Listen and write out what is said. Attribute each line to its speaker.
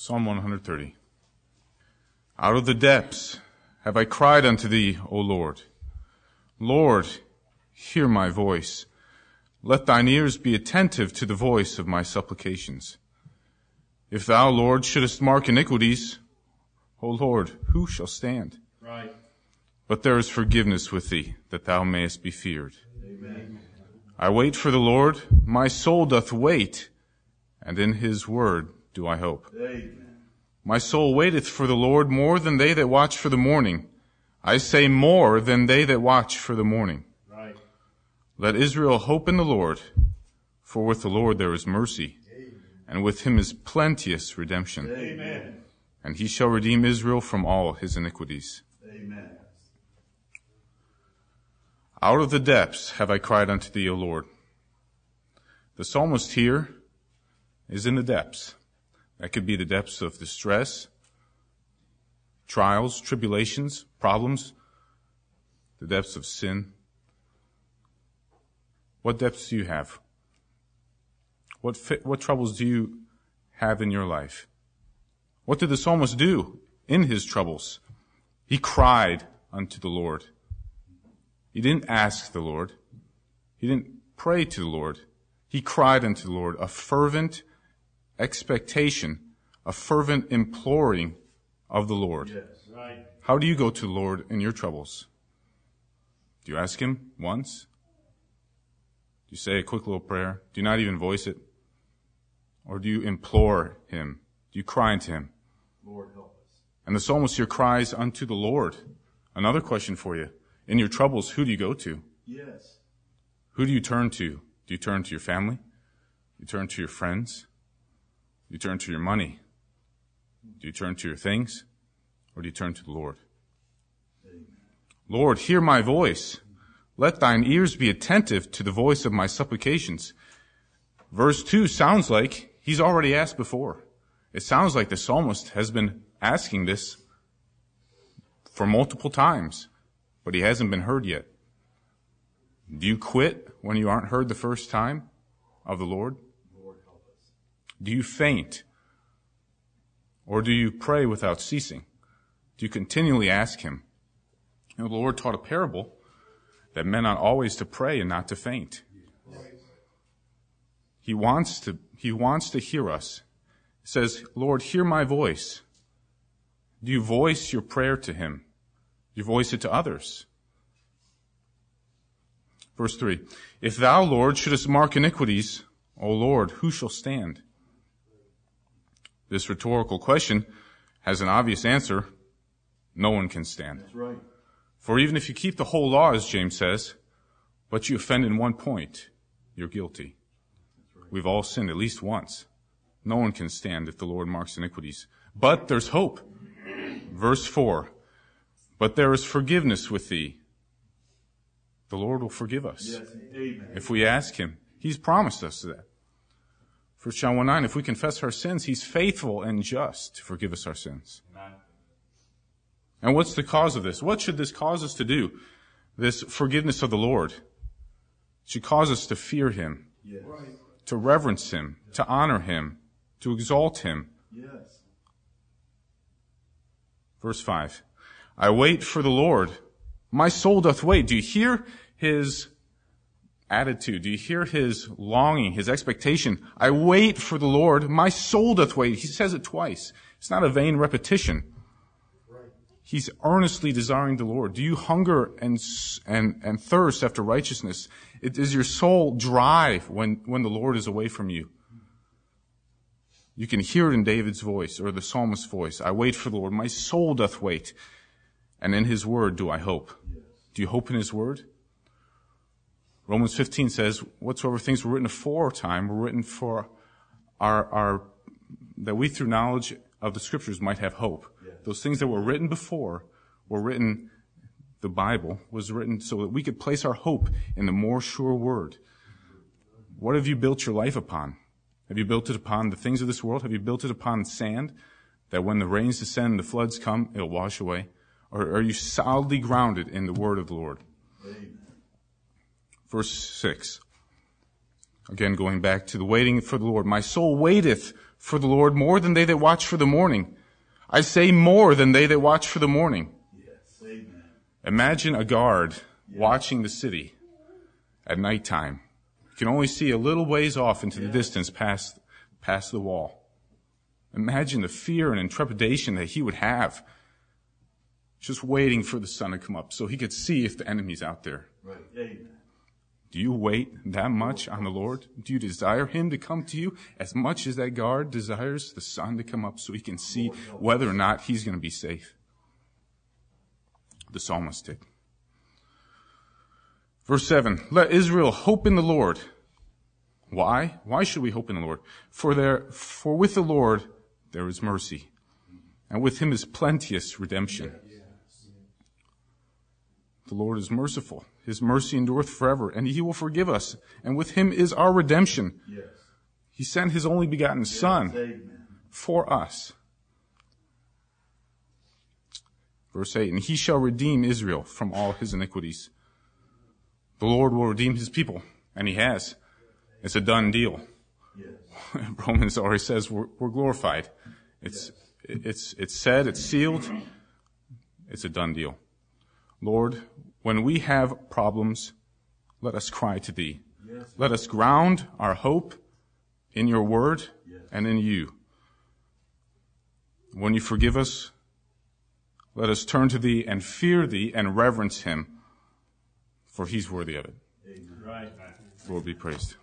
Speaker 1: Psalm 130. Out of the depths have I cried unto thee, O Lord. Lord, hear my voice. Let thine ears be attentive to the voice of my supplications. If thou, Lord, shouldest mark iniquities, O Lord, who shall stand?
Speaker 2: Right.
Speaker 1: But there is forgiveness with thee, that thou mayest be feared.
Speaker 2: Amen.
Speaker 1: I wait for the Lord, my soul doth wait, and in his word do I hope.
Speaker 2: Amen.
Speaker 1: My soul waiteth for the Lord more than they that watch for the morning. I say more than they that watch for the morning.
Speaker 2: Right.
Speaker 1: Let Israel hope in the Lord, for with the Lord there is mercy, and with him is plenteous redemption.
Speaker 2: Amen.
Speaker 1: And he shall redeem Israel from all his iniquities.
Speaker 2: Amen.
Speaker 1: Out of the depths have I cried unto thee, O Lord. The psalmist here is in the depths. That could be the depths of distress, trials, tribulations, problems, the depths of sin. What depths do you have? What what troubles do you have in your life? What did the psalmist do in his troubles? He cried unto the Lord. He didn't ask the Lord. He didn't pray to the Lord. He cried unto the Lord, a fervent expectation, a fervent imploring of the Lord.
Speaker 2: Yes. Right.
Speaker 1: How do you go to the Lord in your troubles? Do you ask Him once? Do you say a quick little prayer? Do you not even voice it? Or do you implore Him? Do you cry unto Him?
Speaker 2: Lord help us.
Speaker 1: And the psalmist here cries unto the Lord. Another question for you. In your troubles, who do you go to?
Speaker 2: Yes.
Speaker 1: Who do you turn to? Do you turn to your family? Do you turn to your friends? Do you turn to your money? Do you turn to your things? Or do you turn to the Lord? Lord, hear my voice. Let thine ears be attentive to the voice of my supplications. Verse 2 sounds like he's already asked before. It sounds like the psalmist has been asking this for multiple times, but he hasn't been heard yet. Do you quit when you aren't heard the first time of the Lord? Do you faint? Or do you pray without ceasing? Do you continually ask Him? You know, the Lord taught a parable that men ought always to pray and not to faint. He wants to, He wants to hear us. He says, Lord, hear my voice. Do you voice your prayer to Him? Do you voice it to others? Verse 3 If thou, Lord, shouldest mark iniquities, O Lord, who shall stand? This rhetorical question has an obvious answer. No one can stand.
Speaker 2: That's right.
Speaker 1: For even if you keep the whole law, as James says, but you offend in one point, you're guilty. We've all sinned at least once. No one can stand if the Lord marks iniquities. But there's hope. Verse 4 But there is forgiveness with thee. The Lord will forgive us.
Speaker 2: Yes. Amen.
Speaker 1: If we ask Him, He's promised us that. 1 John 1 9, if we confess our sins, He's faithful and just to forgive us our sins.
Speaker 2: Amen.
Speaker 1: And what's the cause of this? What should this cause us to do? This forgiveness of the Lord. It should cause us to fear Him,
Speaker 2: Yes.
Speaker 1: To reverence Him, to honor Him, to exalt Him.
Speaker 2: Yes.
Speaker 1: Verse 5. I wait for the Lord. My soul doth wait. Do you hear His attitude? Do you hear His longing, His expectation? I wait for the Lord. My soul doth wait. He says it twice. It's not a vain repetition. He's earnestly desiring the Lord. Do you hunger and, and, and thirst after righteousness? It, is your soul dry when, when the Lord is away from you? You can hear it in David's voice or the psalmist's voice. I wait for the Lord. My soul doth wait. And in his word do I hope. Do you hope in his word? Romans 15 says, whatsoever things were written aforetime were written for our, our, that we through knowledge of the scriptures might have hope. Those things that were written before were written, the Bible was written so that we could place our hope in the more sure word. What have you built your life upon? Have you built it upon the things of this world? Have you built it upon sand that when the rains descend and the floods come, it'll wash away? Or are you solidly grounded in the word of the Lord? Verse 6. Again, going back to the waiting for the Lord. My soul waiteth for the Lord more than they that watch for the morning. I say more than they that watch for the morning.
Speaker 2: Yes. Amen.
Speaker 1: Imagine a guard watching the city at nighttime. You can only see a little ways off into the distance past, past the wall. Imagine the fear and intrepidation that he would have just waiting for the sun to come up so he could see if the enemy's out there.
Speaker 2: Right. Amen.
Speaker 1: Do you wait that much on the Lord? Do you desire him to come to you as much as that guard desires the sun to come up so he can see whether or not he's going to be safe? The psalmist did. Verse 7 Let Israel hope in the Lord. Why? Why should we hope in the Lord? For there, for with the Lord there is mercy, and with him is plenteous redemption. The Lord is merciful. His mercy endureth forever, and he will forgive us. And with him is our redemption.
Speaker 2: Yes.
Speaker 1: He sent his only begotten Son
Speaker 2: Amen.
Speaker 1: for us. Verse 8, and he shall redeem Israel from all his iniquities. The Lord will redeem his people, and he has. It's a done deal.
Speaker 2: Yes.
Speaker 1: Romans already says we're, we're glorified. It's, it's, it's said, it's sealed. It's a done deal. Lord, when we have problems, let us cry to thee.
Speaker 2: Yes.
Speaker 1: Let us ground our hope in your word
Speaker 2: Yes.
Speaker 1: and in you. When you forgive us, let us turn to thee and fear thee and reverence him, for he's worthy of it.
Speaker 2: Amen.
Speaker 3: Right.
Speaker 1: Lord be praised.